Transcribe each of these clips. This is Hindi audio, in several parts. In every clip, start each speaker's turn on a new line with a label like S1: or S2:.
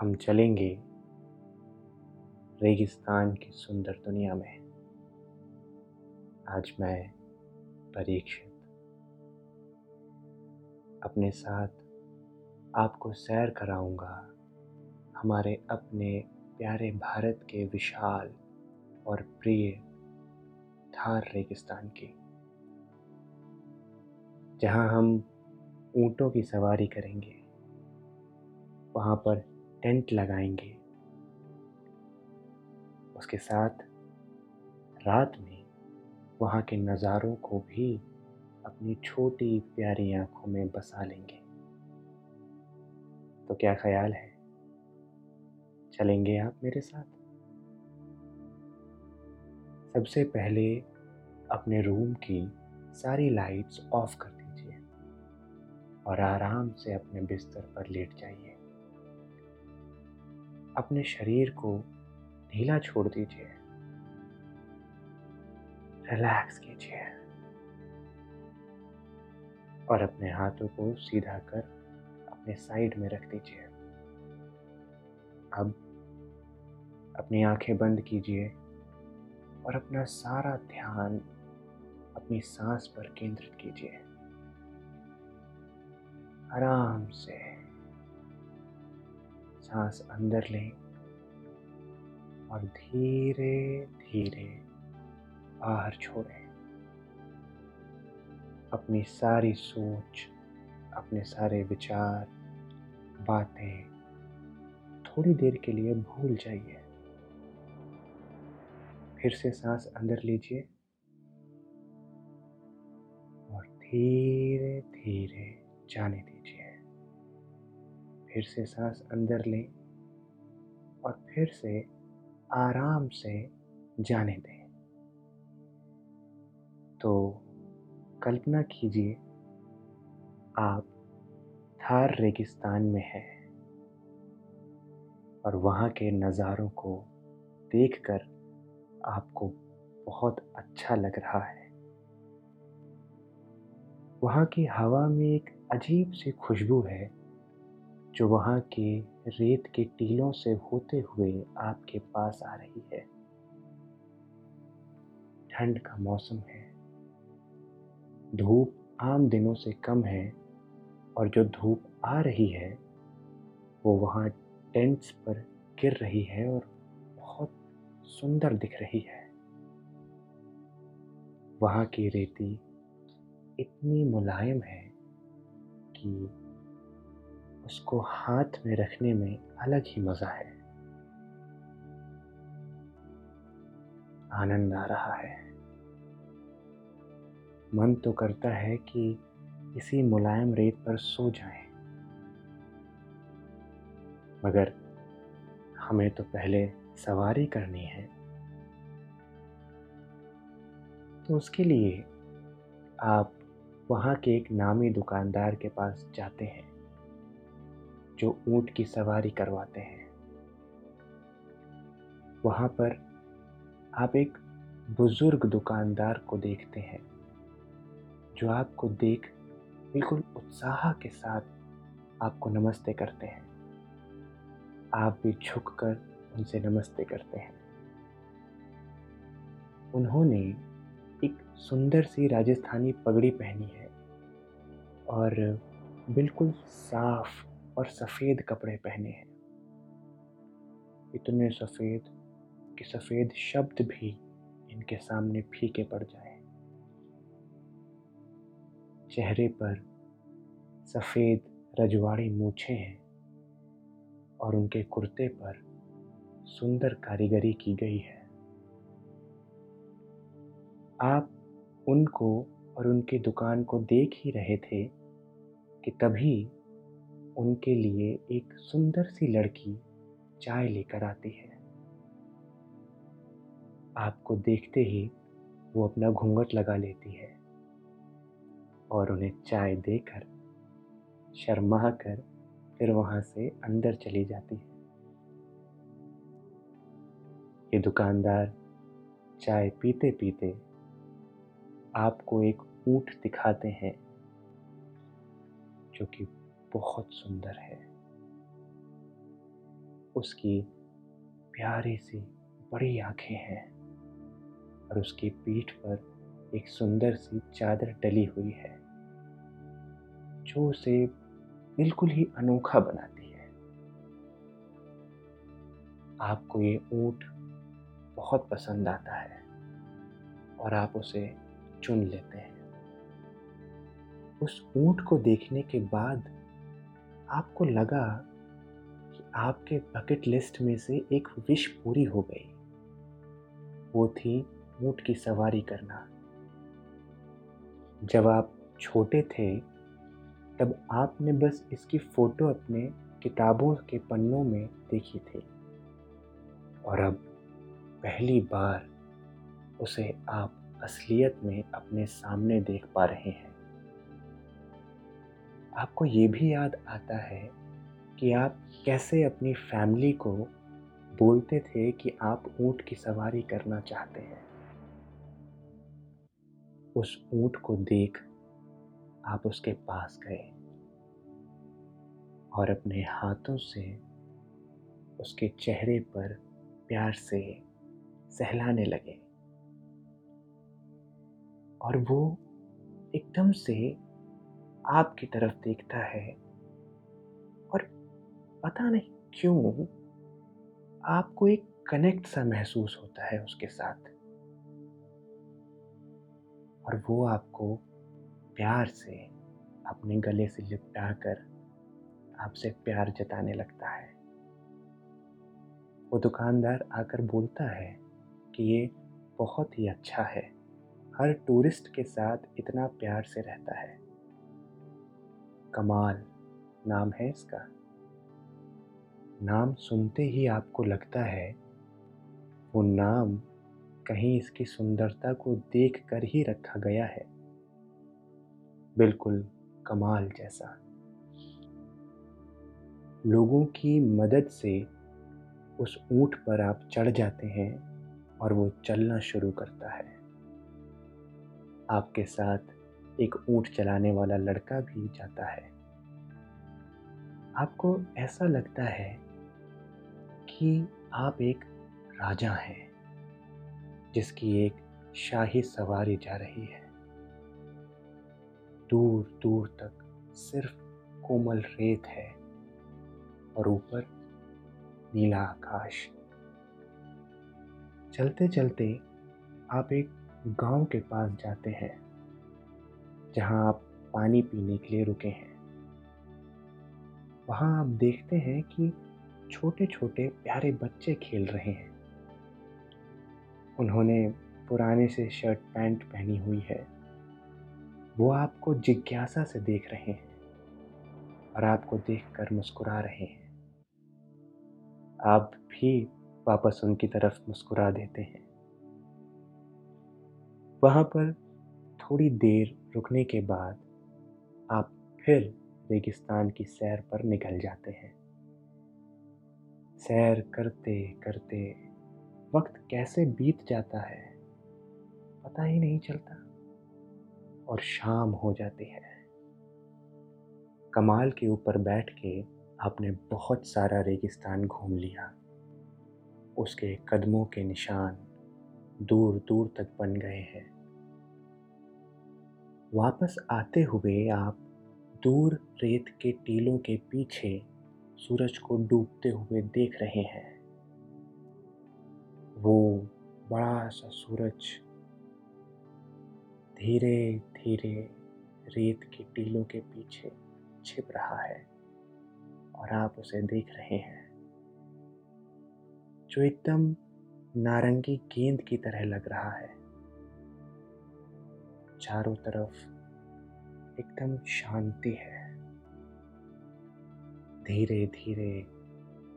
S1: हम चलेंगे रेगिस्तान की सुंदर दुनिया में। आज मैं परीक्षित। अपने साथ आपको सैर कराऊँगा। हमारे अपने प्यारे भारत के विशाल और प्रिय थार रेगिस्तान की। जहाँ हम ऊंटों की सवारी करेंगे, वहाँ पर टेंट लगाएँगे। उसके साथ रात में वहाँ के नज़ारों को भी अपनी छोटी प्यारी आँखों में बसा लेंगे। तो क्या ख्याल है? चलेंगे आप मेरे साथ? सबसे पहले अपने रूम की सारी लाइट्स ऑफ़ कर दीजिए और आराम से अपने बिस्तर पर लेट जाइए। अपने शरीर को ढीला छोड़ दीजिए। रिलैक्स कीजिए। और अपने हाथों को सीधा कर अपने साइड में रख दीजिए। अब अपनी आँखें बंद कीजिए और अपना सारा ध्यान अपनी सांस पर केंद्रित कीजिए। आराम से। सांस अंदर लें और धीरे धीरे बाहर छोड़ें। अपनी सारी सोच, अपने सारे विचार, बातें थोड़ी देर के लिए भूल जाइए। फिर से सांस अंदर लीजिए और धीरे धीरे जाने दीजिए। फिर से सांस अंदर लें और फिर से आराम से जाने दें। तो कल्पना कीजिए, आप थार रेगिस्तान में हैं और वहाँ के नज़ारों को देखकर आपको बहुत अच्छा लग रहा है। वहाँ की हवा में एक अजीब सी खुशबू है। जो वहाँ के रेत के टीलों से होते हुए आपके पास आ रही है। ठंड का मौसम है। धूप आम दिनों से कम है और जो धूप आ रही है, वो वहाँ टेंट्स पर गिर रही है और बहुत सुंदर दिख रही है। वहाँ की रेती इतनी मुलायम है कि उसको हाथ में रखने में अलग ही मज़ा है। आनंद आ रहा है। मन तो करता है कि इसी मुलायम रेत पर सो जाएँ, मगर हमें तो पहले सवारी करनी है। तो उसके लिए आप वहाँ के एक नामी दुकानदार के पास जाते हैं। जो ऊँट की सवारी करवाते हैं। वहाँ पर आप एक बुज़ुर्ग दुकानदार को देखते हैं, जो आपको देख बिल्कुल उत्साह के साथ आपको नमस्ते करते हैं। आप भी झुक कर उनसे नमस्ते करते हैं। उन्होंने एक सुंदर सी राजस्थानी पगड़ी पहनी है और बिल्कुल साफ़ और सफ़ेद कपड़े पहने हैं। इतने सफ़ेद कि सफ़ेद शब्द भी इनके सामने फीके पड़ जाए। चेहरे पर सफ़ेद रजवाड़ी मूछे हैं और उनके कुर्ते पर सुंदर कारीगरी की गई है। आप उनको और उनकी दुकान को देख ही रहे थे कि तभी उनके लिए एक सुंदर सी लड़की चाय लेकर आती है। आपको देखते ही वो अपना घूंघट लगा लेती है और उन्हें चाय देकर शर्मा कर फिर वहाँ से अंदर चली जाती है। ये दुकानदार चाय पीते पीते आपको एक ऊँट दिखाते हैं, जो कि बहुत सुंदर है। उसकी प्यारी सी बड़ी आँखें हैं और उसकी पीठ पर एक सुंदर सी चादर डली हुई है, जो उसे बिल्कुल ही अनोखा बनाती है। आपको ये ऊँट बहुत पसंद आता है और आप उसे चुन लेते हैं। उस ऊँट को देखने के बाद आपको लगा कि आपके बकेट लिस्ट में से एक विश पूरी हो गई। वो थी ऊँट की सवारी करना। जब आप छोटे थे, तब आपने बस इसकी फ़ोटो अपने किताबों के पन्नों में देखी थी। और अब पहली बार उसे आप असलियत में अपने सामने देख पा रहे हैं। आपको ये भी याद आता है कि आप कैसे अपनी फैमिली को बोलते थे कि आप ऊँट की सवारी करना चाहते हैं। उस ऊँट को देख आप उसके पास गए और अपने हाथों से उसके चेहरे पर प्यार से सहलाने लगे। और वो एकदम से आपकी तरफ़ देखता है। और पता नहीं क्यों आपको एक कनेक्ट सा महसूस होता है उसके साथ। और वो आपको प्यार से अपने गले से लिपटा कर आपसे प्यार जताने लगता है। वो दुकानदार आकर बोलता है कि ये बहुत ही अच्छा है। हर टूरिस्ट के साथ इतना प्यार से रहता है। कमाल, नाम है इसका। नाम सुनते ही आपको लगता है, वो नाम कहीं इसकी सुंदरता को देख कर ही रखा गया है। बिल्कुल कमाल जैसा। लोगों की मदद से उस ऊँट पर आप चढ़ जाते हैं और वो चलना शुरू करता है। आपके साथ एक ऊँट चलाने वाला लड़का भी जाता है। आपको ऐसा लगता है कि आप एक राजा हैं, जिसकी एक शाही सवारी जा रही है। दूर दूर तक सिर्फ़ कोमल रेत है और ऊपर नीला आकाश। चलते चलते आप एक गाँव के पास जाते हैं। जहाँ आप पानी पीने के लिए रुके हैं। वहाँ आप देखते हैं कि छोटे छोटे प्यारे बच्चे खेल रहे हैं। उन्होंने पुराने से शर्ट पैंट पहनी हुई है। वो आपको जिज्ञासा से देख रहे हैं और आपको देखकर मुस्कुरा रहे हैं। आप भी वापस उनकी तरफ़ मुस्कुरा देते हैं। वहाँ पर थोड़ी देर रुकने के बाद आप फिर रेगिस्तान की सैर पर निकल जाते हैं। सैर करते करते वक्त कैसे बीत जाता है, पता ही नहीं चलता और शाम हो जाती है। कमाल के ऊपर बैठ के आपने बहुत सारा रेगिस्तान घूम लिया। उसके कदमों के निशान दूर दूर तक बन गए हैं। वापस आते हुए आप दूर रेत के टीलों के पीछे सूरज को डूबते हुए देख रहे हैं। वो बड़ा सा सूरज धीरे धीरे रेत के टीलों के पीछे छिप रहा है और आप उसे देख रहे हैं। जो एकदम नारंगी गेंद की तरह लग रहा है। चारों तरफ़ एकदम शांति है। धीरे धीरे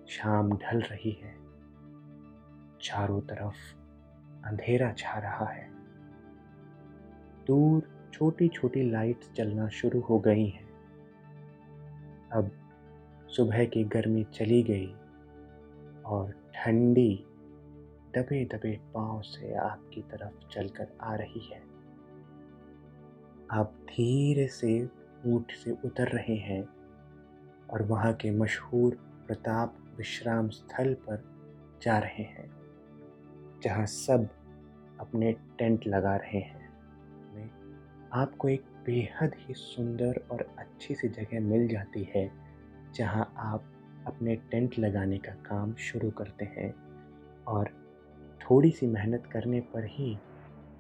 S1: शाम ढल रही है। चारों तरफ़ अंधेरा छा रहा है। दूर छोटी छोटी लाइट्स जलना शुरू हो गई हैं। अब सुबह की गर्मी चली गई और ठंडी दबे दबे पाँव से आपकी तरफ़ चलकर आ रही है। आप धीरे से ऊँट से उतर रहे हैं और वहाँ के मशहूर प्रताप विश्राम स्थल पर जा रहे हैं, जहाँ सब अपने टेंट लगा रहे हैं। आपको एक बेहद ही सुंदर और अच्छी सी जगह मिल जाती है, जहाँ आप अपने टेंट लगाने का काम शुरू करते हैं और थोड़ी सी मेहनत करने पर ही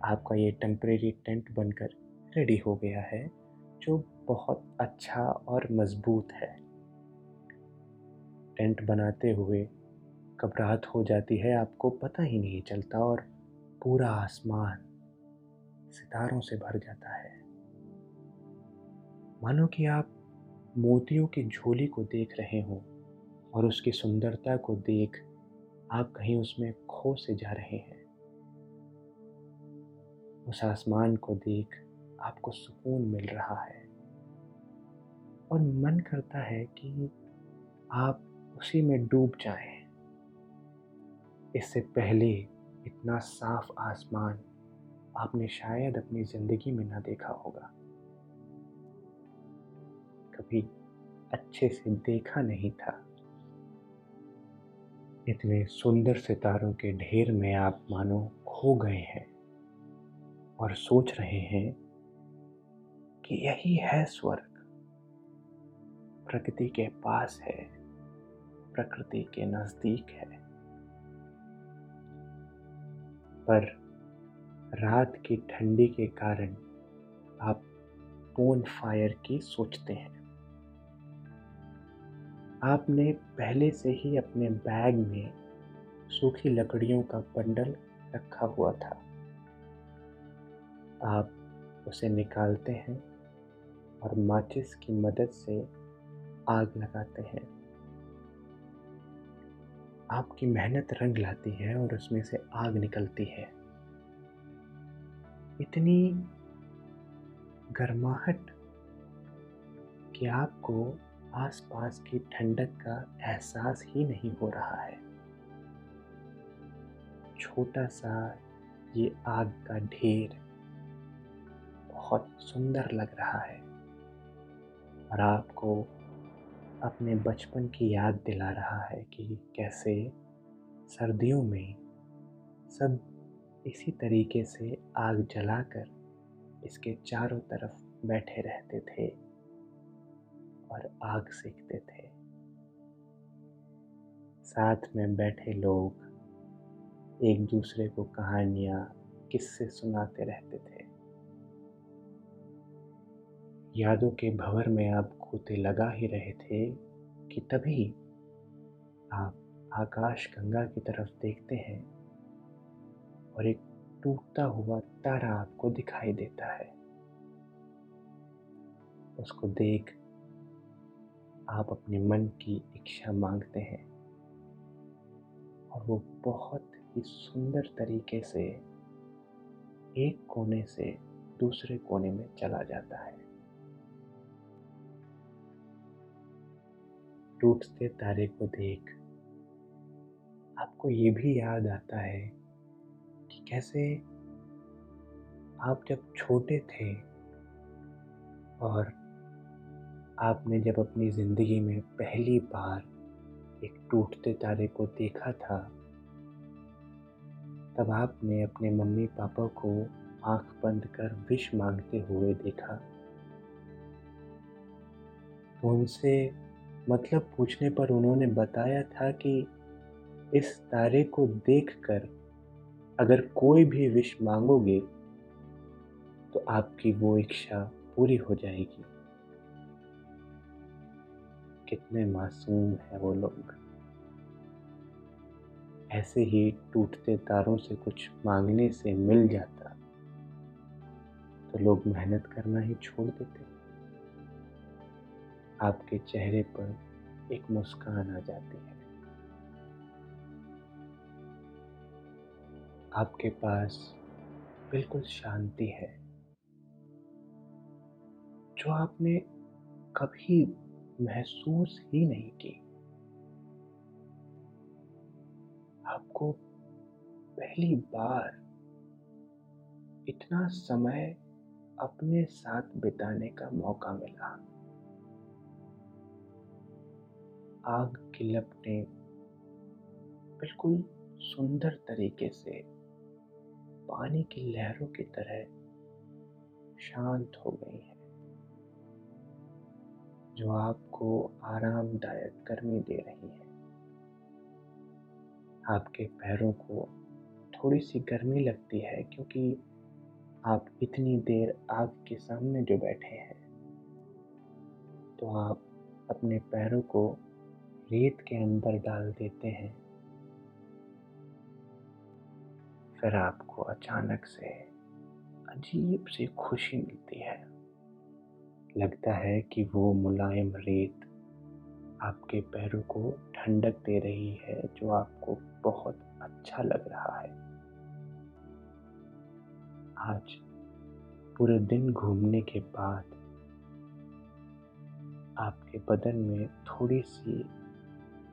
S1: आपका ये टेम्परेरी टेंट बनकर रेडी हो गया है, जो बहुत अच्छा और मज़बूत है। टेंट बनाते हुए रात हो जाती है, आपको पता ही नहीं चलता और पूरा आसमान सितारों से भर जाता है। मानो कि आप मोतियों की झोली को देख रहे हो और उसकी सुंदरता को देख आप कहीं उसमें खो से जा रहे हैं। उस आसमान को देख आपको सुकून मिल रहा है। और मन करता है कि आप उसी में डूब जाएँ। इससे पहले इतना साफ़ आसमान आपने शायद अपनी ज़िंदगी में ना देखा होगा। कभी अच्छे से देखा नहीं था। इतने सुंदर सितारों के ढेर में आप मानो खो गए हैं और सोच रहे हैं कि यही है स्वर्ग। प्रकृति के पास है, प्रकृति के नज़दीक है। पर रात की ठंडी के कारण आप बोन फायर की सोचते हैं। आपने पहले से ही अपने बैग में सूखी लकड़ियों का बंडल रखा हुआ था। आप उसे निकालते हैं। और माचिस की मदद से आग लगाते हैं। आपकी मेहनत रंग लाती है और उसमें से आग निकलती है। इतनी गर्माहट कि आपको आसपास की ठंडक का एहसास ही नहीं हो रहा है। छोटा सा ये आग का ढेर बहुत सुंदर लग रहा है। और आपको अपने बचपन की याद दिला रहा है कि कैसे सर्दियों में सब इसी तरीके से आग जलाकर इसके चारों तरफ़ बैठे रहते थे और आग सेकते थे। साथ में बैठे लोग एक दूसरे को कहानियाँ किस्से सुनाते रहते थे। यादों के भंवर में आप गोते लगा ही रहे थे कि तभी आप आकाश गंगा की तरफ़ देखते हैं और एक टूटता हुआ तारा आपको दिखाई देता है। उसको देख आप अपने मन की इच्छा मांगते हैं और वो बहुत ही सुंदर तरीके से एक कोने से दूसरे कोने में चला जाता है। टूटते तारे को देख। आपको ये भी याद आता है कि कैसे आप जब छोटे थे और आपने जब अपनी ज़िंदगी में पहली बार एक टूटते तारे को देखा था, तब आपने अपने मम्मी पापा को आँख बंद कर विश मांगते हुए देखा। तो उनसे मतलब पूछने पर उन्होंने बताया था कि इस तारे को देखकर अगर कोई भी विश मांगोगे तो आपकी वो इच्छा पूरी हो जाएगी। कितने मासूम हैं वो लोग। ऐसे ही टूटते तारों से कुछ मांगने से मिल जाता तो लोग मेहनत करना ही छोड़ देते। आपके चेहरे पर एक मुस्कान आ जाती है। आपके पास बिल्कुल शांति है, जो आपने कभी महसूस ही नहीं की। आपको पहली बार इतना समय अपने साथ बिताने का मौका मिला। आग की लपटें बिल्कुल सुंदर तरीके से पानी की लहरों की तरह शांत हो गई हैं, जो आपको आरामदायक गर्मी दे रही है। आपके पैरों को थोड़ी सी गर्मी लगती है क्योंकि आप इतनी देर आग के सामने जो बैठे हैं तो आप अपने पैरों को रेत के अंदर डाल देते हैं। फिर आपको अचानक से अजीब सी खुशी मिलती है। लगता है कि वो मुलायम रेत आपके पैरों को ठंडक दे रही है, जो आपको बहुत अच्छा लग रहा है। आज पूरे दिन घूमने के बाद आपके बदन में थोड़ी सी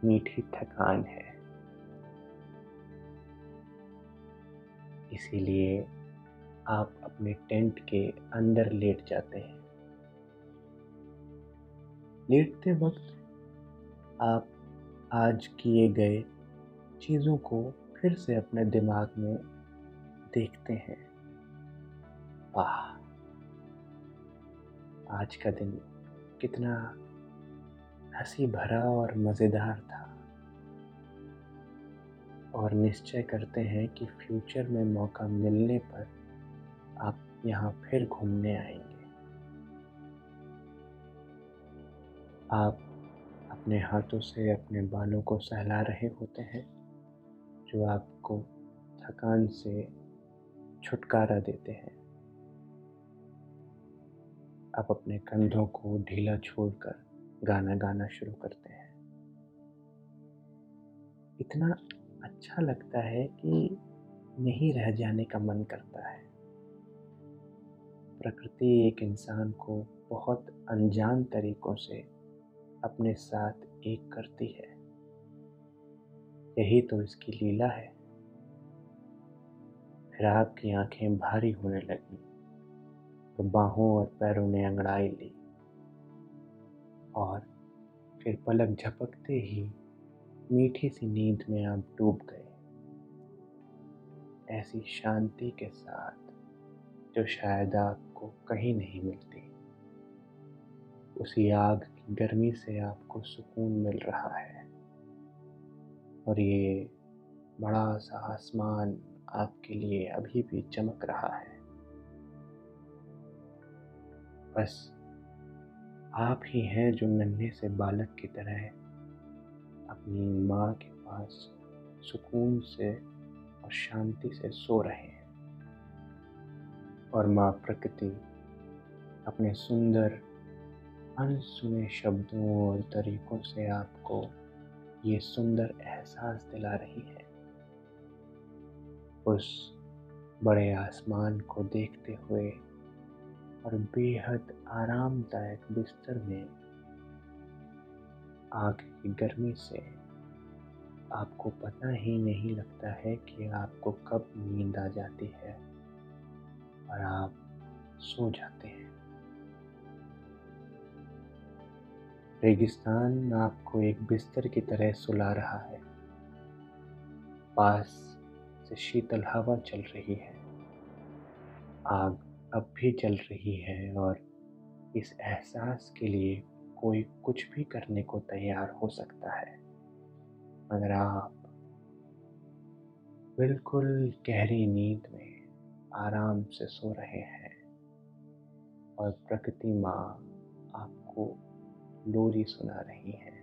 S1: मीठी थकान है। इसीलिए आप अपने टेंट के अंदर लेट जाते हैं। लेटते वक्त आप आज किए गए चीज़ों को फिर से अपने दिमाग में देखते हैं। वाह! आज का दिन कितना हँसी भरा और मज़ेदार था। और निश्चय करते हैं कि फ्यूचर में मौका मिलने पर आप यहाँ फिर घूमने आएँगे। आप अपने हाथों से अपने बालों को सहला रहे होते हैं, जो आपको थकान से छुटकारा देते हैं। आप अपने कंधों को ढीला छोड़कर गाना गाना शुरू करते हैं। इतना अच्छा लगता है कि नहीं रह जाने का मन करता है। प्रकृति एक इंसान को बहुत अनजान तरीकों से अपने साथ एक करती है। यही तो इसकी लीला है। फिर आपकी आँखें भारी होने लगी। तो बाहों और पैरों ने अंगड़ाई ली। और फिर पलक झपकते ही मीठी सी नींद में आप डूब गए। ऐसी शांति के साथ जो शायद आपको कहीं नहीं मिलती। उसी आग की गर्मी से आपको सुकून मिल रहा है। और ये बड़ा सा आसमान आपके लिए अभी भी चमक रहा है। बस आप ही हैं जो नन्हे से बालक की तरह अपनी माँ के पास सुकून से और शांति से सो रहे हैं। और माँ प्रकृति अपने सुंदर, अनसुने शब्दों और तरीकों से आपको ये सुंदर एहसास दिला रही है। उस बड़े आसमान को देखते हुए और बेहद आरामदायक बिस्तर में आग की गर्मी से आपको पता ही नहीं लगता है कि आपको कब नींद आ जाती है और आप सो जाते हैं। रेगिस्तान आपको एक बिस्तर की तरह सुला रहा है। पास से शीतल हवा चल रही है। आग अब भी चल रही है और इस एहसास के लिए कोई कुछ भी करने को तैयार हो सकता है। मगर आप बिल्कुल गहरी नींद में आराम से सो रहे हैं और प्रकृति माँ आपको लोरी सुना रही है।